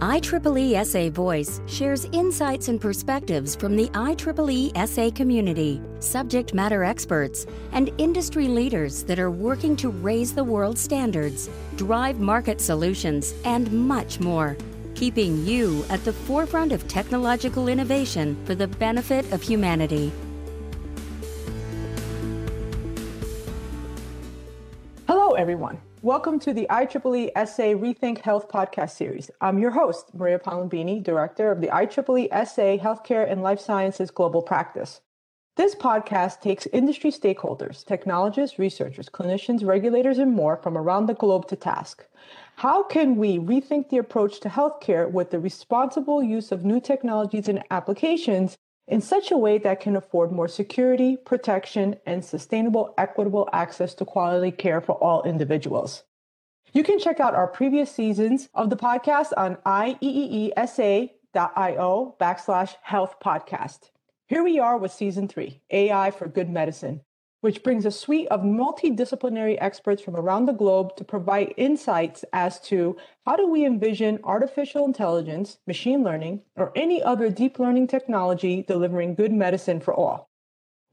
IEEE SA Voice shares insights and perspectives from the IEEE SA community, subject matter experts, and industry leaders that are working to raise the world standards, drive market solutions, and much more, keeping you at the forefront of technological innovation for the benefit of humanity. Hello, everyone. Welcome to the IEEE SA Rethink Health podcast series. I'm your host, Maria Palombini, Director of the IEEE SA Healthcare and Life Sciences Global Practice. This podcast takes industry stakeholders, technologists, researchers, clinicians, regulators, and more from around the globe to task. How can we rethink the approach to healthcare with the responsible use of new technologies and applications in such a way that can afford more security, protection, and sustainable, equitable access to quality care for all individuals. You can check out our previous seasons of the podcast on ieeesa.io backslash health podcast. Here we are with season three, AI for Good Medicine which brings a suite of multidisciplinary experts from around the globe to provide insights as to how do we envision artificial intelligence, machine learning, or any other deep learning technology delivering good medicine for all.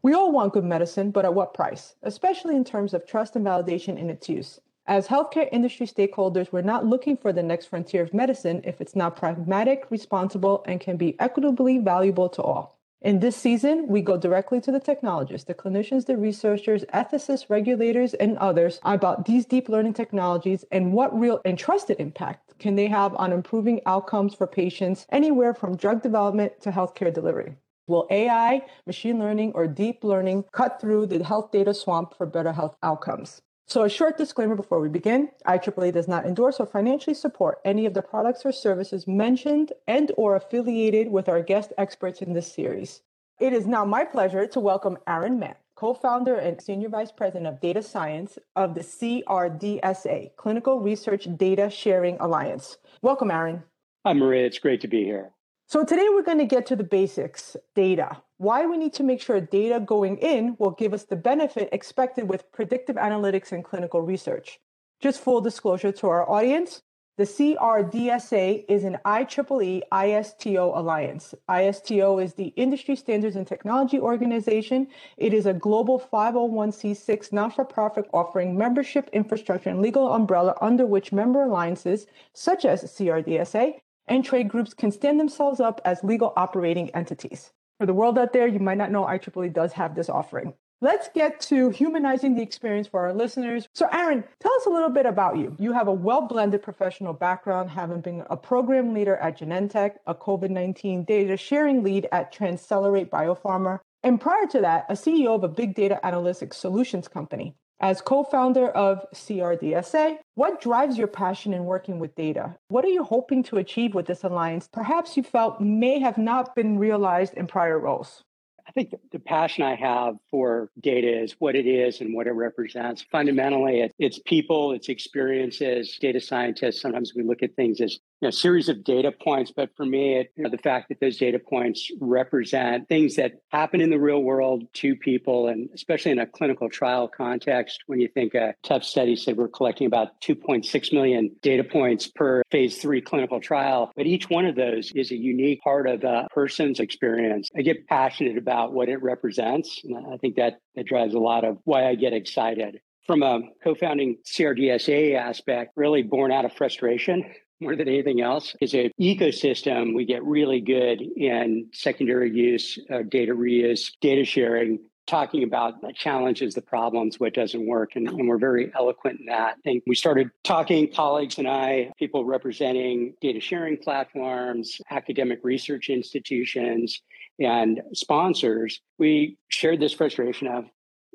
We all want good medicine, but at what price, especially in terms of trust and validation in its use. As healthcare industry stakeholders, we're not looking for the next frontier of medicine if it's not pragmatic, responsible, and can be equitably valuable to all. In this season, we go directly to the technologists, the clinicians, the researchers, ethicists, regulators, and others about these deep learning technologies and what real and trusted impact can they have on improving outcomes for patients anywhere from drug development to healthcare delivery. Will AI, machine learning, or deep learning cut through the health data swamp for better health outcomes? So a short disclaimer before we begin, IEEE does not endorse or financially support any of the products or services mentioned and or affiliated with our guest experts in this series. It is now my pleasure to welcome Aaron Mann, co-founder and senior vice president of data science of the CRDSA, Clinical Research Data Sharing Alliance. Welcome, Aaron. Hi, Maria. It's great to be here. So today we're going to get to the basics, data. Why we need to make sure data going in will give us the benefit expected with predictive analytics and clinical research. Just full disclosure to our audience, the CRDSA is an IEEE ISTO alliance. ISTO is the Industry Standards and Technology Organization. It is a global 501c6 non-for-profit offering membership infrastructure and legal umbrella under which member alliances such as CRDSA and trade groups can stand themselves up as legal operating entities. For the world out there, you might not know IEEE does have this offering. Let's get to humanizing the experience for our listeners. So, Aaron, tell us a little bit about you. You have a well blended professional background, having been a program leader at Genentech, a COVID 19 data sharing lead at Transcelerate Biopharma, and prior to that, a CEO of a big data analytics solutions company. As co founder of CRDSA, what drives your passion in working with data? What are you hoping to achieve with this alliance? Perhaps you felt may have not been realized in prior roles. I think the passion I have for data is what it is and what it represents. Fundamentally, it's people, it's experiences. Data scientists, sometimes we look at things as you know, series of data points, but for me, it, you know, the fact that those data points represent things that happen in the real world to people, and especially in a clinical trial context, when you think a Tufts study said we're collecting about 2.6 million data points per phase three clinical trial, but each one of those is a unique part of a person's experience. I get passionate about what it represents, and I think that that drives a lot of why I get excited from a co-founding CRDSA aspect, really born out of frustration more than anything else is a ecosystem we get really good in secondary use uh, data reuse data sharing talking about the challenges the problems what doesn't work and, and, we're very eloquent in that. And we started talking colleagues and i people representing data sharing platforms academic research institutions and sponsors. We shared this frustration of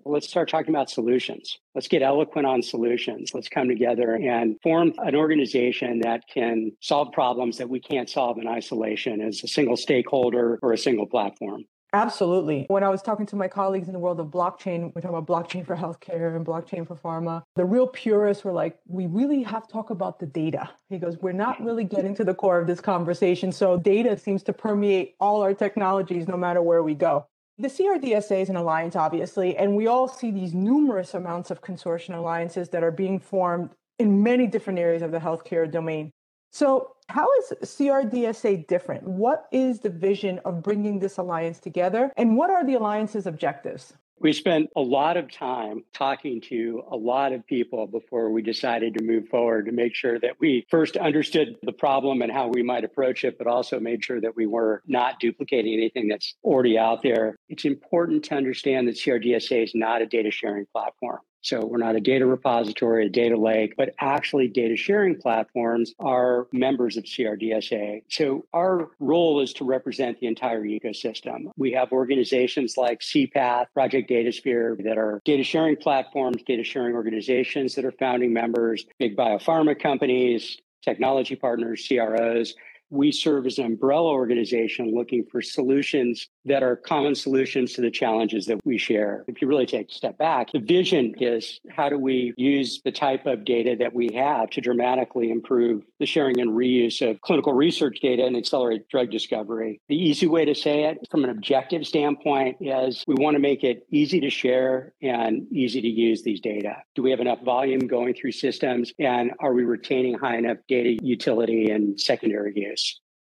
let's start talking about solutions. Let's get eloquent on solutions. Let's come together and form an organization that can solve problems that we can't solve in isolation as a single stakeholder or a single platform. Absolutely. When I was talking to my colleagues in the world of blockchain, we're talking about blockchain for healthcare and blockchain for pharma. The real purists were like, we really have to talk about the data. He goes, we're not really getting to the core of this conversation. So data seems to permeate all our technologies no matter where we go. The CRDSA is an alliance, obviously, and we all see these numerous amounts of consortium alliances that are being formed in many different areas of the healthcare domain. So, how is CRDSA different? What is the vision of bringing this alliance together? And what are the alliance's objectives? We spent a lot of time talking to a lot of people before we decided to move forward to make sure that we first understood the problem and how we might approach it, but also made sure that we were not duplicating anything that's already out there. It's important to understand that CRDSA is not a data sharing platform. So we're not a data repository, a data lake, but actually data sharing platforms are members of CRDSA. So our role is to represent the entire ecosystem. We have organizations like CPATH, Project Datasphere that are data sharing platforms, data sharing organizations that are founding members, big biopharma companies, technology partners, CROs we serve as an umbrella organization looking for solutions that are common solutions to the challenges that we share. If you really take a step back, the vision is how do we use the type of data that we have to dramatically improve the sharing and reuse of clinical research data and accelerate drug discovery. The easy way to say it from an objective standpoint is we want to make it easy to share and easy to use these data. Do we have enough volume going through systems and are we retaining high enough data utility and secondary use?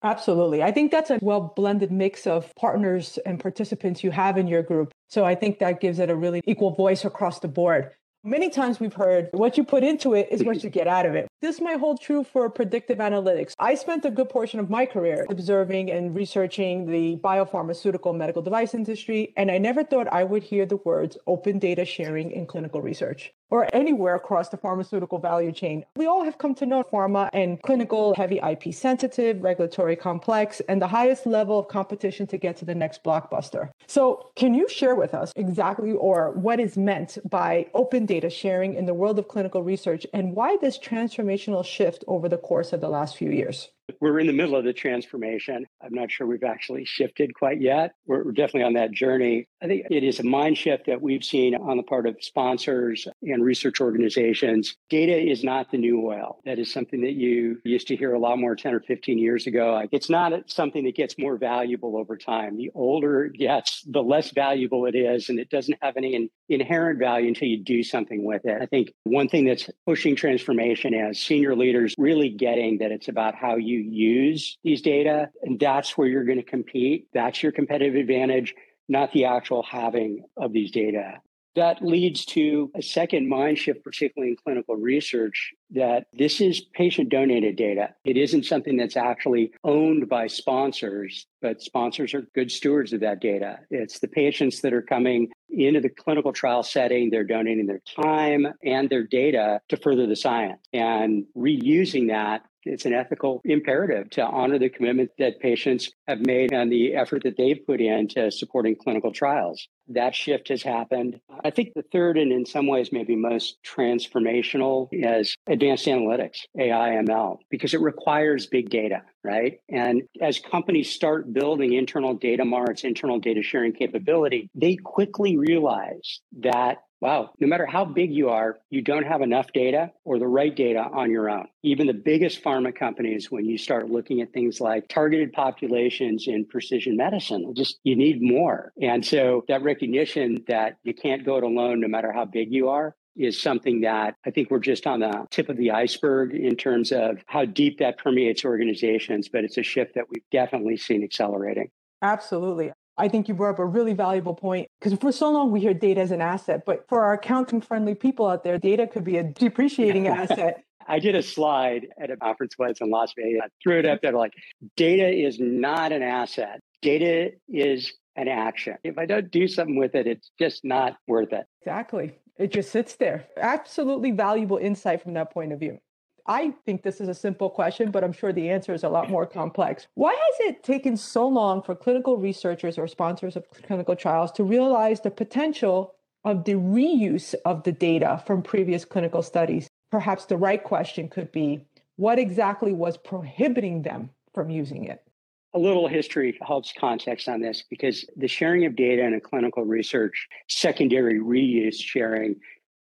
Absolutely. I think that's a well blended mix of partners and participants you have in your group. So I think that gives it a really equal voice across the board. Many times we've heard what you put into it is what you get out of it. This might hold true for predictive analytics. I spent a good portion of my career observing and researching the biopharmaceutical medical device industry, and I never thought I would hear the words open data sharing in clinical research or anywhere across the pharmaceutical value chain. We all have come to know pharma and clinical heavy IP sensitive, regulatory complex, and the highest level of competition to get to the next blockbuster. So, can you share with us exactly or what is meant by open data sharing in the world of clinical research and why this transformational shift over the course of the last few years? We're in the middle of the transformation. I'm not sure we've actually shifted quite yet. We're, we're, definitely on that journey. I think it is a mind shift that we've seen on the part of sponsors and research organizations. Data is not the new oil. That is something that you used to hear a lot more 10 or 15 years ago. It's not something that gets more valuable over time. The older it gets, the less valuable it is, and it doesn't have any in, inherent value until you do something with it. I think one thing that's pushing transformation is senior leaders really getting that it's about how you you use these data. And that's where you're going to compete. That's your competitive advantage, not the actual having of these data. That leads to a second mind shift, particularly in clinical research, that this is patient donated data. It isn't something that's actually owned by sponsors, but sponsors are good stewards of that data. It's the patients that are coming into the clinical trial setting, they're donating their time and their data to further the science and reusing that it's an ethical imperative to honor the commitment that patients have made and the effort that they've put into supporting clinical trials. That shift has happened. I think the third, and in some ways maybe most transformational, is advanced analytics, AI, ML, because it requires big data, right? And as companies start building internal data marts, internal data sharing capability, they quickly realize that wow, no matter how big you are, you don't have enough data or the right data on your own. Even the biggest pharma companies, when you start looking at things like targeted populations in precision medicine, just you need more. And so that recognition that you can't go it alone, no matter how big you are, is something that I think we're just on the tip of the iceberg in terms of how deep that permeates organizations, but it's a shift that we've definitely seen accelerating. Absolutely. I think you brought up a really valuable point because for so long we hear data as an asset, but for our accounting friendly people out there, data could be a depreciating asset. I did a slide at a conference once in Las Vegas. I threw it up there like, data is not an asset. Data is an action. If I don't do something with it, it's just not worth it. Exactly. It just sits there. Absolutely valuable insight from that point of view. I think this is a simple question, but I'm sure the answer is a lot more complex. Why has it taken so long for clinical researchers or sponsors of clinical trials to realize the potential of the reuse of the data from previous clinical studies? Perhaps the right question could be what exactly was prohibiting them from using it? A little history helps context on this because the sharing of data in a clinical research, secondary reuse sharing,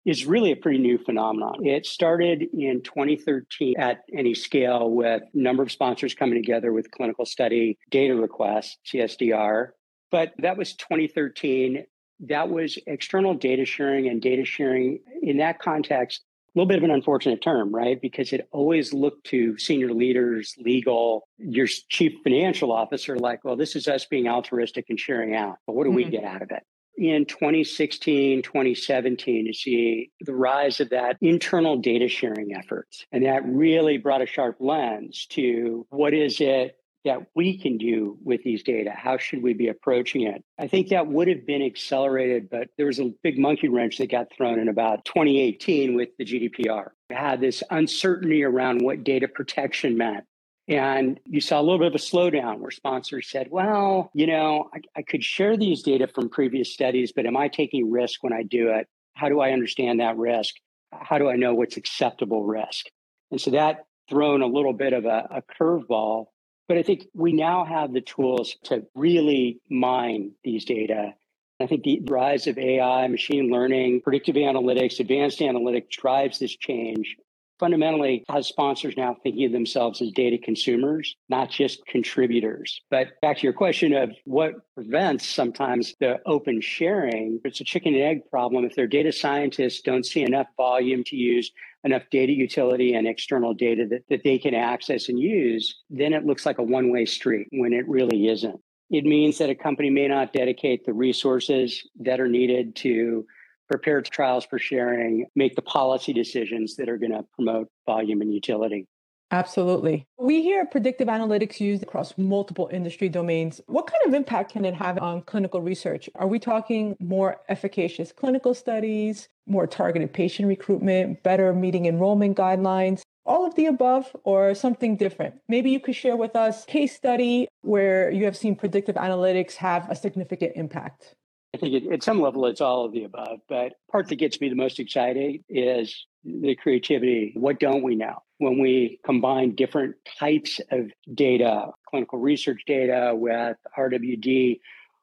is really a pretty new phenomenon. It started in 2013 at any scale with a number of sponsors coming together with clinical study data requests, CSDR. But that was 2013. That was external data sharing and data sharing in that context a little bit of an unfortunate term, right? Because it always looked to senior leaders, legal, your chief financial officer, like, well, this is us being altruistic and sharing out. But what do mm-hmm. we get out of it? In 2016, 2017, you see the rise of that internal data sharing efforts. And that really brought a sharp lens to what is it that we can do with these data? How should we be approaching it? I think that would have been accelerated, but there was a big monkey wrench that got thrown in about 2018 with the GDPR. We had this uncertainty around what data protection meant. And you saw a little bit of a slowdown where sponsors said, well, you know, I, I could share these data from previous studies, but am I taking risk when I do it? How do I understand that risk? How do I know what's acceptable risk? And so that thrown a little bit of a, a curveball but I think we now have the tools to really mine these data. I think the rise of AI, machine learning, predictive analytics, advanced analytics drives this change fundamentally has sponsors now thinking of themselves as data consumers, not just contributors. But back to your question of what prevents sometimes the open sharing, it's a chicken and egg problem. If their data scientists don't see enough volume to use enough data utility and external data that, that they can access and use, then it looks like a one way street when it really isn't. It means that a company may not dedicate the resources that are needed to prepare trials for sharing, make the policy decisions that are going to promote volume and utility. Absolutely. We hear predictive analytics used across multiple industry domains. What kind of impact can it have on clinical research? Are we talking more efficacious clinical studies, more targeted patient recruitment, better meeting enrollment guidelines? All of the above or something different? Maybe you could share with us case study where you have seen predictive analytics have a significant impact. I think it, at some level, it's all of the above. But part that gets me the most excited is the creativity. What don't we know? When we combine different types of data, clinical research data with RWD,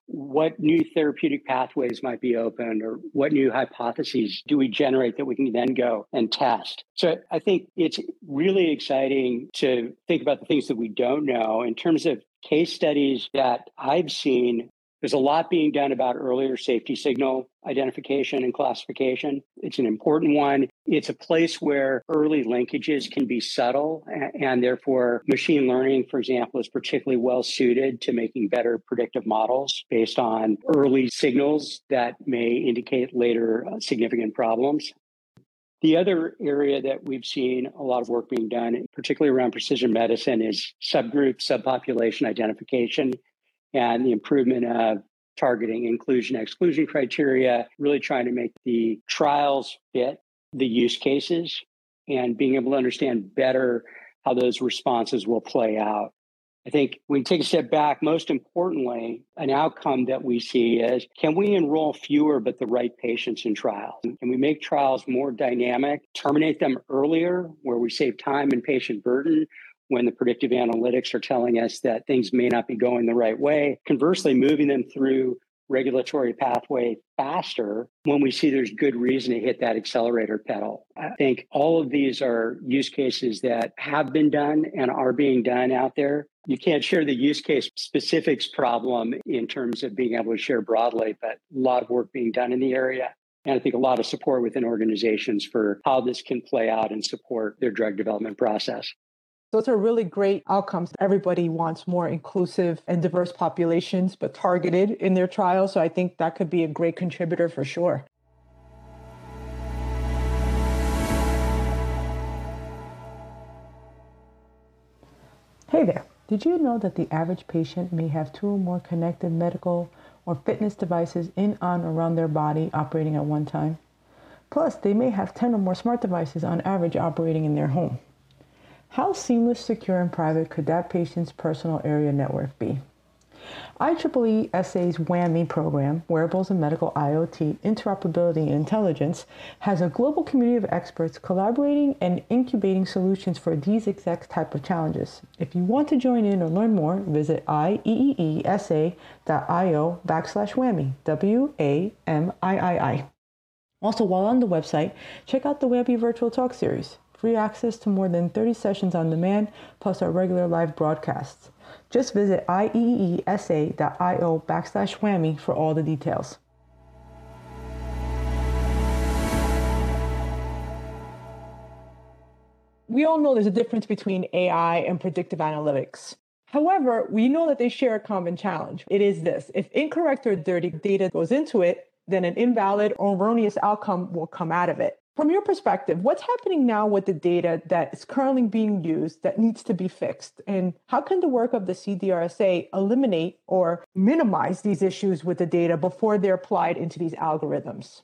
what new therapeutic pathways might be opened or what new hypotheses do we generate that we can then go and test? So I think it's really exciting to think about the things that we don't know in terms of case studies that I've seen there's a lot being done about earlier safety signal identification and classification. It's an important one. It's a place where early linkages can be subtle, and therefore, machine learning, for example, is particularly well suited to making better predictive models based on early signals that may indicate later uh, significant problems. The other area that we've seen a lot of work being done, particularly around precision medicine, is subgroup, subpopulation identification and the improvement of targeting inclusion exclusion criteria, really trying to make the trials fit the use cases and being able to understand better how those responses will play out. I think when we take a step back, most importantly, an outcome that we see is can we enroll fewer but the right patients in trials? Can we make trials more dynamic, terminate them earlier where we save time and patient burden, when the predictive analytics are telling us that things may not be going the right way. Conversely, moving them through regulatory pathway faster when we see there's good reason to hit that accelerator pedal. I think all of these are use cases that have been done and are being done out there. You can't share the use case specifics problem in terms of being able to share broadly, but a lot of work being done in the area. And I think a lot of support within organizations for how this can play out and support their drug development process. Those are really great outcomes. Everybody wants more inclusive and diverse populations, but targeted in their trials. So I think that could be a great contributor for sure. Hey there. Did you know that the average patient may have two or more connected medical or fitness devices in, on, or around their body operating at one time? Plus, they may have 10 or more smart devices on average operating in their home. How seamless, secure, and private could that patient's personal area network be? IEEE SA's WAMI program, Wearables and Medical IoT Interoperability and Intelligence, has a global community of experts collaborating and incubating solutions for these exact type of challenges. If you want to join in or learn more, visit ieeesa.io backslash WAMI, W-A-M-I-I-I. Also, while on the website, check out the WAMI Virtual Talk Series free access to more than 30 sessions on demand, plus our regular live broadcasts. Just visit ieeesa.io backslash WAMI for all the details.。We all know there's a difference between AI and predictive analytics. However, we know that they share a common challenge. It is this if incorrect or dirty data goes into it, then an invalid or erroneous outcome will come out of it. From your perspective, what's happening now with the data that is currently being used that needs to be fixed? And how can the work of the CDRSA eliminate or minimize these issues with the data before they're applied into these algorithms?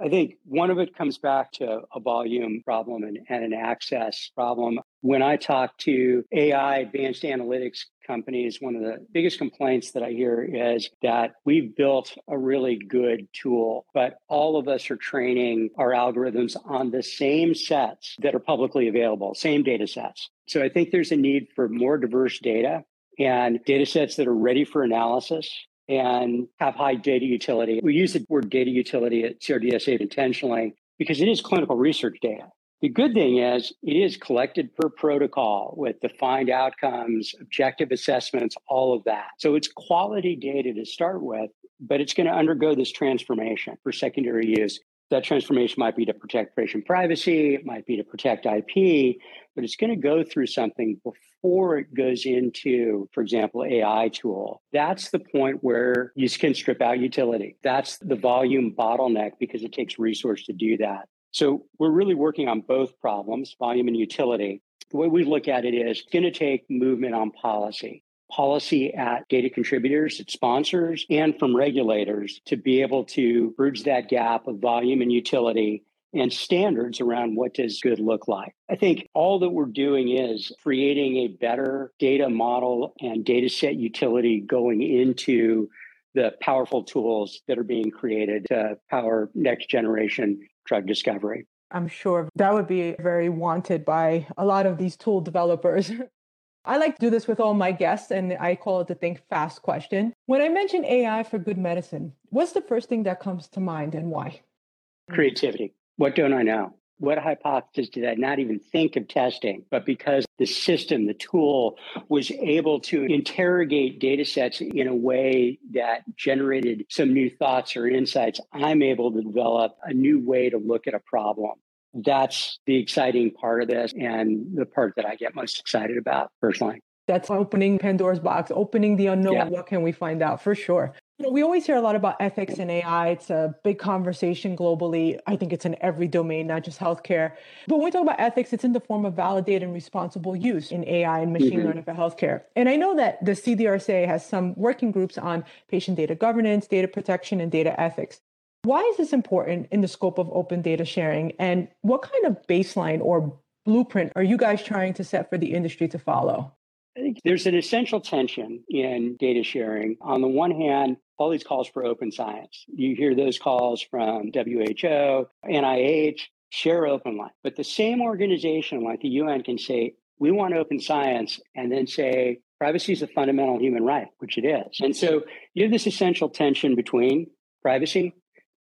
I think one of it comes back to a volume problem and, and, an access problem. When I talk to AI advanced analytics companies, one of the biggest complaints that I hear is that we've built a really good tool, but all of us are training our algorithms on the same sets that are publicly available, same data sets. So I think there's a need for more diverse data and data sets that are ready for analysis and have high data utility. We use the word data utility at CRDSA intentionally because it is clinical research data. The good thing is it is collected per protocol with defined outcomes, objective assessments, all of that. So it's quality data to start with, but it's going to undergo this transformation for secondary use. That transformation might be to protect patient privacy, it might be to protect IP, but it's going to go through something before it goes into, for example, AI tool. That's the point where you can strip out utility. That's the volume bottleneck because it takes resource to do that. So we're really working on both problems, volume and utility. The way we look at it is going to take movement on policy policy at data contributors, at sponsors, and from regulators to be able to bridge that gap of volume and utility and standards around what does good look like. I think all that we're doing is creating a better data model and data set utility going into the powerful tools that are being created to power next generation drug discovery. I'm sure that would be very wanted by a lot of these tool developers. I like to do this with all my guests, and I call it the think fast question. When I mention AI for good medicine, what's the first thing that comes to mind and why? Creativity. What don't I know? What hypothesis did I not even think of testing? But because the system, the tool was able to interrogate data sets in a way that generated some new thoughts or insights, I'm able to develop a new way to look at a problem that's the exciting part of this and the part that I get most excited about personally. That's opening Pandora's box, opening the unknown. Yeah. What can we find out for sure? You know, we always hear a lot about ethics and AI. It's a big conversation globally. I think it's in every domain, not just healthcare. But when we talk about ethics, it's in the form of validated and responsible use in AI and machine mm-hmm. learning for healthcare. And I know that the CDRSA has some working groups on patient data governance, data protection, and data ethics. Why is this important in the scope of open data sharing? And what kind of baseline or blueprint are you guys trying to set for the industry to follow? I think there's an essential tension in data sharing. On the one hand, all these calls for open science. You hear those calls from WHO, NIH, share open openly. But the same organization like the UN can say, we want open science, and then say, privacy is a fundamental human right, which it is. And so you have this essential tension between privacy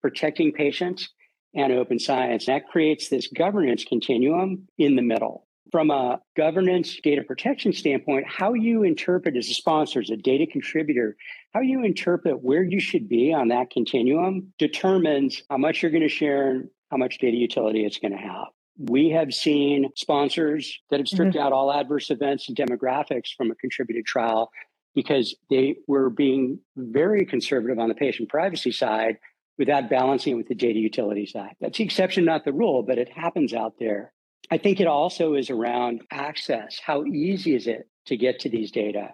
protecting patients and open science. That creates this governance continuum in the middle. From a governance data protection standpoint, how you interpret as a sponsor, as a data contributor, how you interpret where you should be on that continuum determines how much you're going to share and how much data utility it's going to have. We have seen sponsors that have stripped mm-hmm. out all adverse events and demographics from a contributed trial because they were being very conservative on the patient privacy side without balancing it with the data utility side. That's the exception, not the rule, but it happens out there. I think it also is around access. How easy is it to get to these data?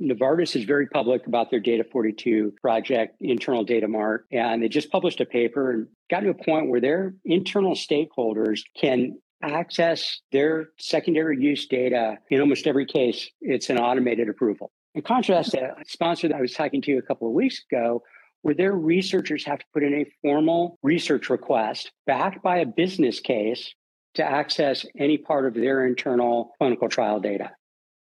Novartis is very public about their Data 42 project, internal data mart, and they just published a paper and got to a point where their internal stakeholders can access their secondary use data. In almost every case, it's an automated approval. In contrast, a sponsor that I was talking to a couple of weeks ago where their researchers have to put in a formal research request backed by a business case to access any part of their internal clinical trial data.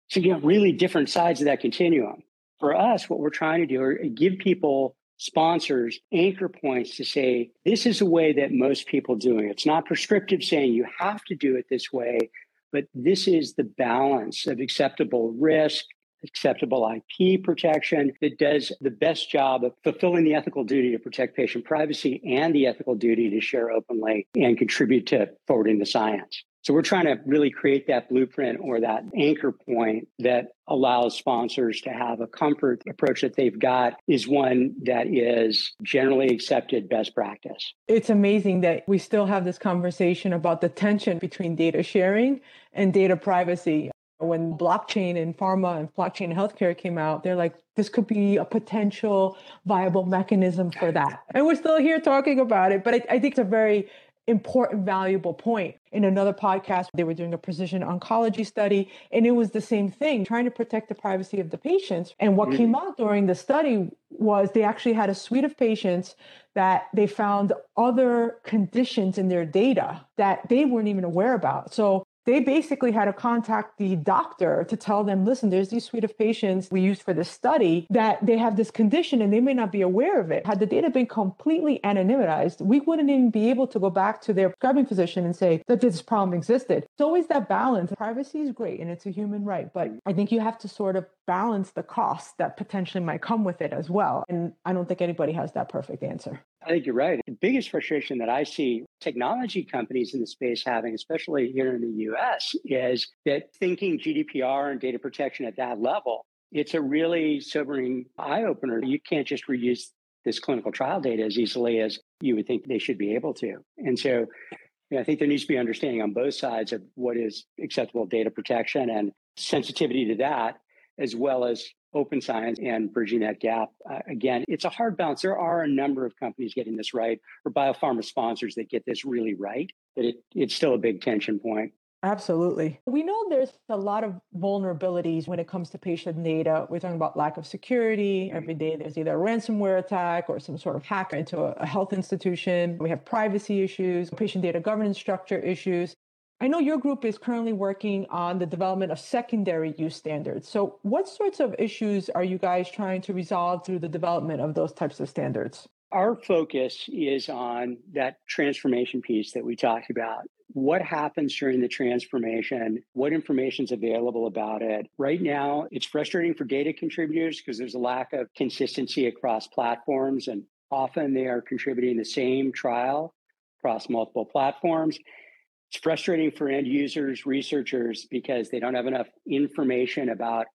So you have really different sides of that continuum. For us, what we're trying to do is give people sponsors anchor points to say this is a way that most people do it. It's not prescriptive saying you have to do it this way, but this is the balance of acceptable risk, acceptable IP protection that does the best job of fulfilling the ethical duty to protect patient privacy and the ethical duty to share openly and contribute to forwarding the science. So we're trying to really create that blueprint or that anchor point that allows sponsors to have a comfort approach that they've got is one that is generally accepted best practice. It's amazing that we still have this conversation about the tension between data sharing and data privacy. When blockchain and pharma and blockchain healthcare came out, they're like, this could be a potential viable mechanism for that. And we're still here talking about it. But I, I think it's a very important, valuable point. In another podcast, they were doing a precision oncology study, and it was the same thing, trying to protect the privacy of the patients. And what mm-hmm. came out during the study was they actually had a suite of patients that they found other conditions in their data that they weren't even aware about. So they basically had to contact the doctor to tell them, listen, there's these suite of patients we used for this study that they have this condition and they may not be aware of it. Had the data been completely anonymized, we wouldn't even be able to go back to their prescribing physician and say that this problem existed. It's always that balance. Privacy is great and it's a human right, but I think you have to sort of balance the cost that potentially might come with it as well. And I don't think anybody has that perfect answer. I think you're right. The biggest frustration that I see technology companies in the space having, especially here in the US, is that thinking GDPR and data protection at that level, it's a really sobering eye opener. You can't just reuse this clinical trial data as easily as you would think they should be able to. And so I think there needs to be understanding on both sides of what is acceptable data protection and sensitivity to that, as well as open science and bridging that gap. Uh, again, it's a hard balance. There are a number of companies getting this right, or biopharma sponsors that get this really right, but it, it's still a big tension point. Absolutely. We know there's a lot of vulnerabilities when it comes to patient data. We're talking about lack of security. Every day there's either a ransomware attack or some sort of hack into a health institution. We have privacy issues, patient data governance structure issues. I know your group is currently working on the development of secondary use standards. So, what sorts of issues are you guys trying to resolve through the development of those types of standards? Our focus is on that transformation piece that we talked about. What happens during the transformation? What information is available about it? Right now, it's frustrating for data contributors because there's a lack of consistency across platforms, and often they are contributing the same trial across multiple platforms. It's frustrating for end users, researchers, because they don't have enough information about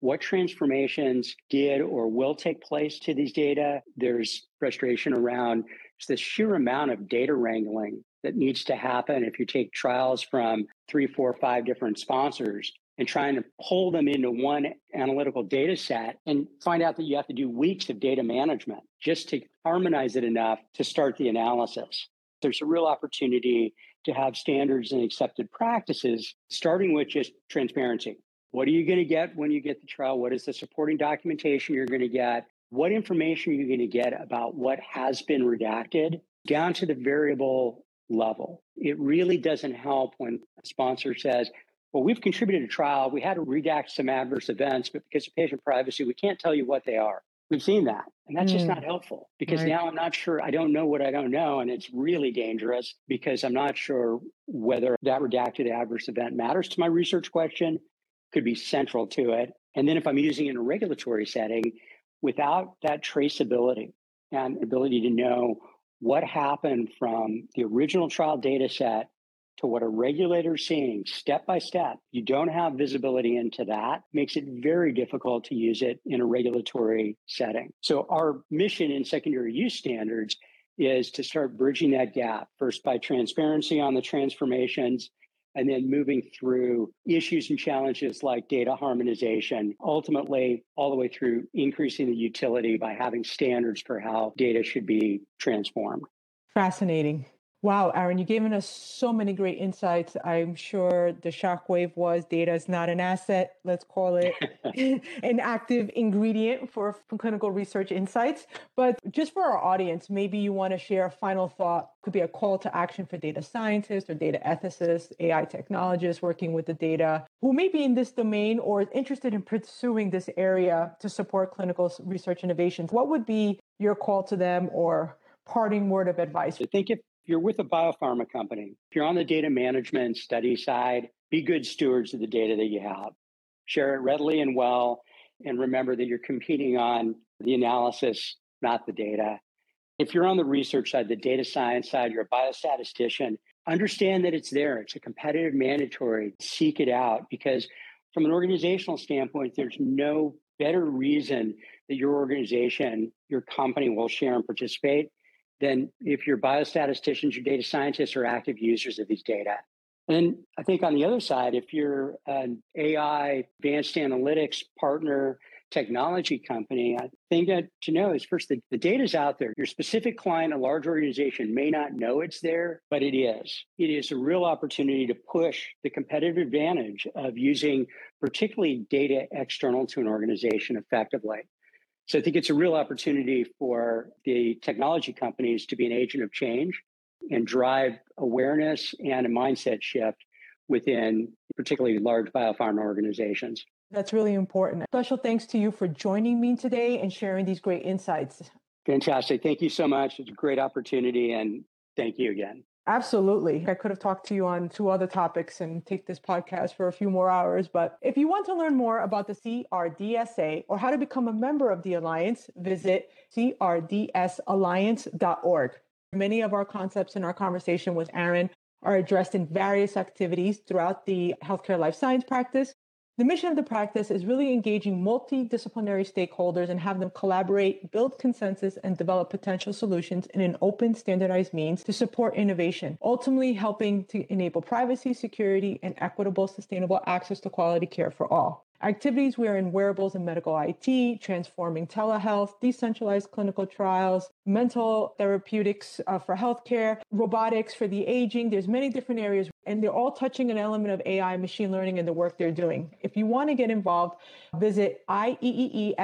what transformations did or will take place to these data. There's frustration around the sheer amount of data wrangling that needs to happen if you take trials from three, four, five different sponsors and trying to pull them into one analytical data set and find out that you have to do weeks of data management just to harmonize it enough to start the analysis. There's a real opportunity to have standards and accepted practices, starting with just transparency. What are you going to get when you get the trial? What is the supporting documentation you're going to get? What information are you going to get about what has been redacted down to the variable level? It really doesn't help when a sponsor says, well, we've contributed a trial. We had to redact some adverse events, but because of patient privacy, we can't tell you what they are. We've seen that. And that's mm. just not helpful because right. now I'm not sure. I don't know what I don't know. And it's really dangerous because I'm not sure whether that redacted adverse event matters to my research question, could be central to it. And then if I'm using it in a regulatory setting, without that traceability and ability to know what happened from the original trial data set to what a regulator is seeing step by step, you don't have visibility into that, makes it very difficult to use it in a regulatory setting. So our mission in secondary use standards is to start bridging that gap first by transparency on the transformations and then moving through issues and challenges like data harmonization, ultimately, all the way through increasing the utility by having standards for how data should be transformed. Fascinating. Wow, Aaron, you've given us so many great insights. I'm sure the shockwave was data is not an asset. Let's call it an active ingredient for clinical research insights. But just for our audience, maybe you want to share a final thought. Could be a call to action for data scientists or data ethicists, AI technologists working with the data who may be in this domain or interested in pursuing this area to support clinical research innovations. What would be your call to them or parting word of advice? I think if you're with a biopharma company, if you're on the data management study side, be good stewards of the data that you have. Share it readily and well, and remember that you're competing on the analysis, not the data. If you're on the research side, the data science side, you're a biostatistician, understand that it's there. It's a competitive mandatory. Seek it out because from an organizational standpoint, there's no better reason that your organization, your company will share and participate than if your biostatisticians, your data scientists are active users of these data. And I think on the other side, if you're an AI advanced analytics partner technology company, I think that to know is first the, the data is out there. Your specific client, a large organization, may not know it's there, but it is. It is a real opportunity to push the competitive advantage of using particularly data external to an organization effectively. So I think it's a real opportunity for the technology companies to be an agent of change and drive awareness and a mindset shift within particularly large biopharma organizations. That's really important. Special thanks to you for joining me today and sharing these great insights. Fantastic. Thank you so much. It's a great opportunity and thank you again. Absolutely. I could have talked to you on two other topics and take this podcast for a few more hours. But if you want to learn more about the CRDSA or how to become a member of the Alliance, visit crdsalliance.org. Many of our concepts in our conversation with Aaron are addressed in various activities throughout the healthcare life science practice. The mission of the practice is really engaging multidisciplinary stakeholders and have them collaborate, build consensus, and develop potential solutions in an open, standardized means to support innovation, ultimately helping to enable privacy, security, and equitable, sustainable access to quality care for all. Activities we are in wearables and medical IT, transforming telehealth, decentralized clinical trials, mental therapeutics uh, for healthcare, robotics for the aging. There's many different areas, and they're all touching an element of AI, machine learning, and the work they're doing. If you want to get involved, visit ieeesa.io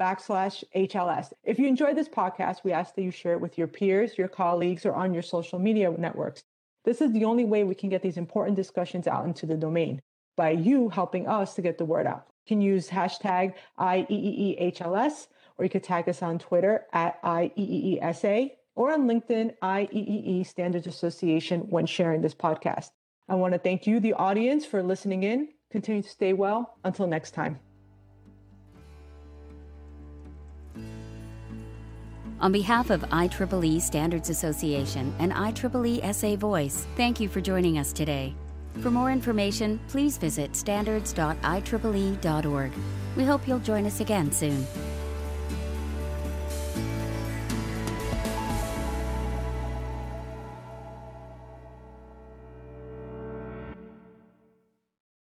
backslash HLS. If you enjoyed this podcast, we ask that you share it with your peers, your colleagues, or on your social media networks. This is the only way we can get these important discussions out into the domain by you helping us to get the word out. You can use hashtag IEEEHLS, or you could tag us on Twitter at IEEESA or on LinkedIn, IEEE Standards Association when sharing this podcast. I want to thank you, the audience, for listening in. Continue to stay well. Until next time. On behalf of IEEE Standards Association and IEEE SA Voice, thank you for joining us today. For more information, please visit standards.ieee.org. We hope you'll join us again soon.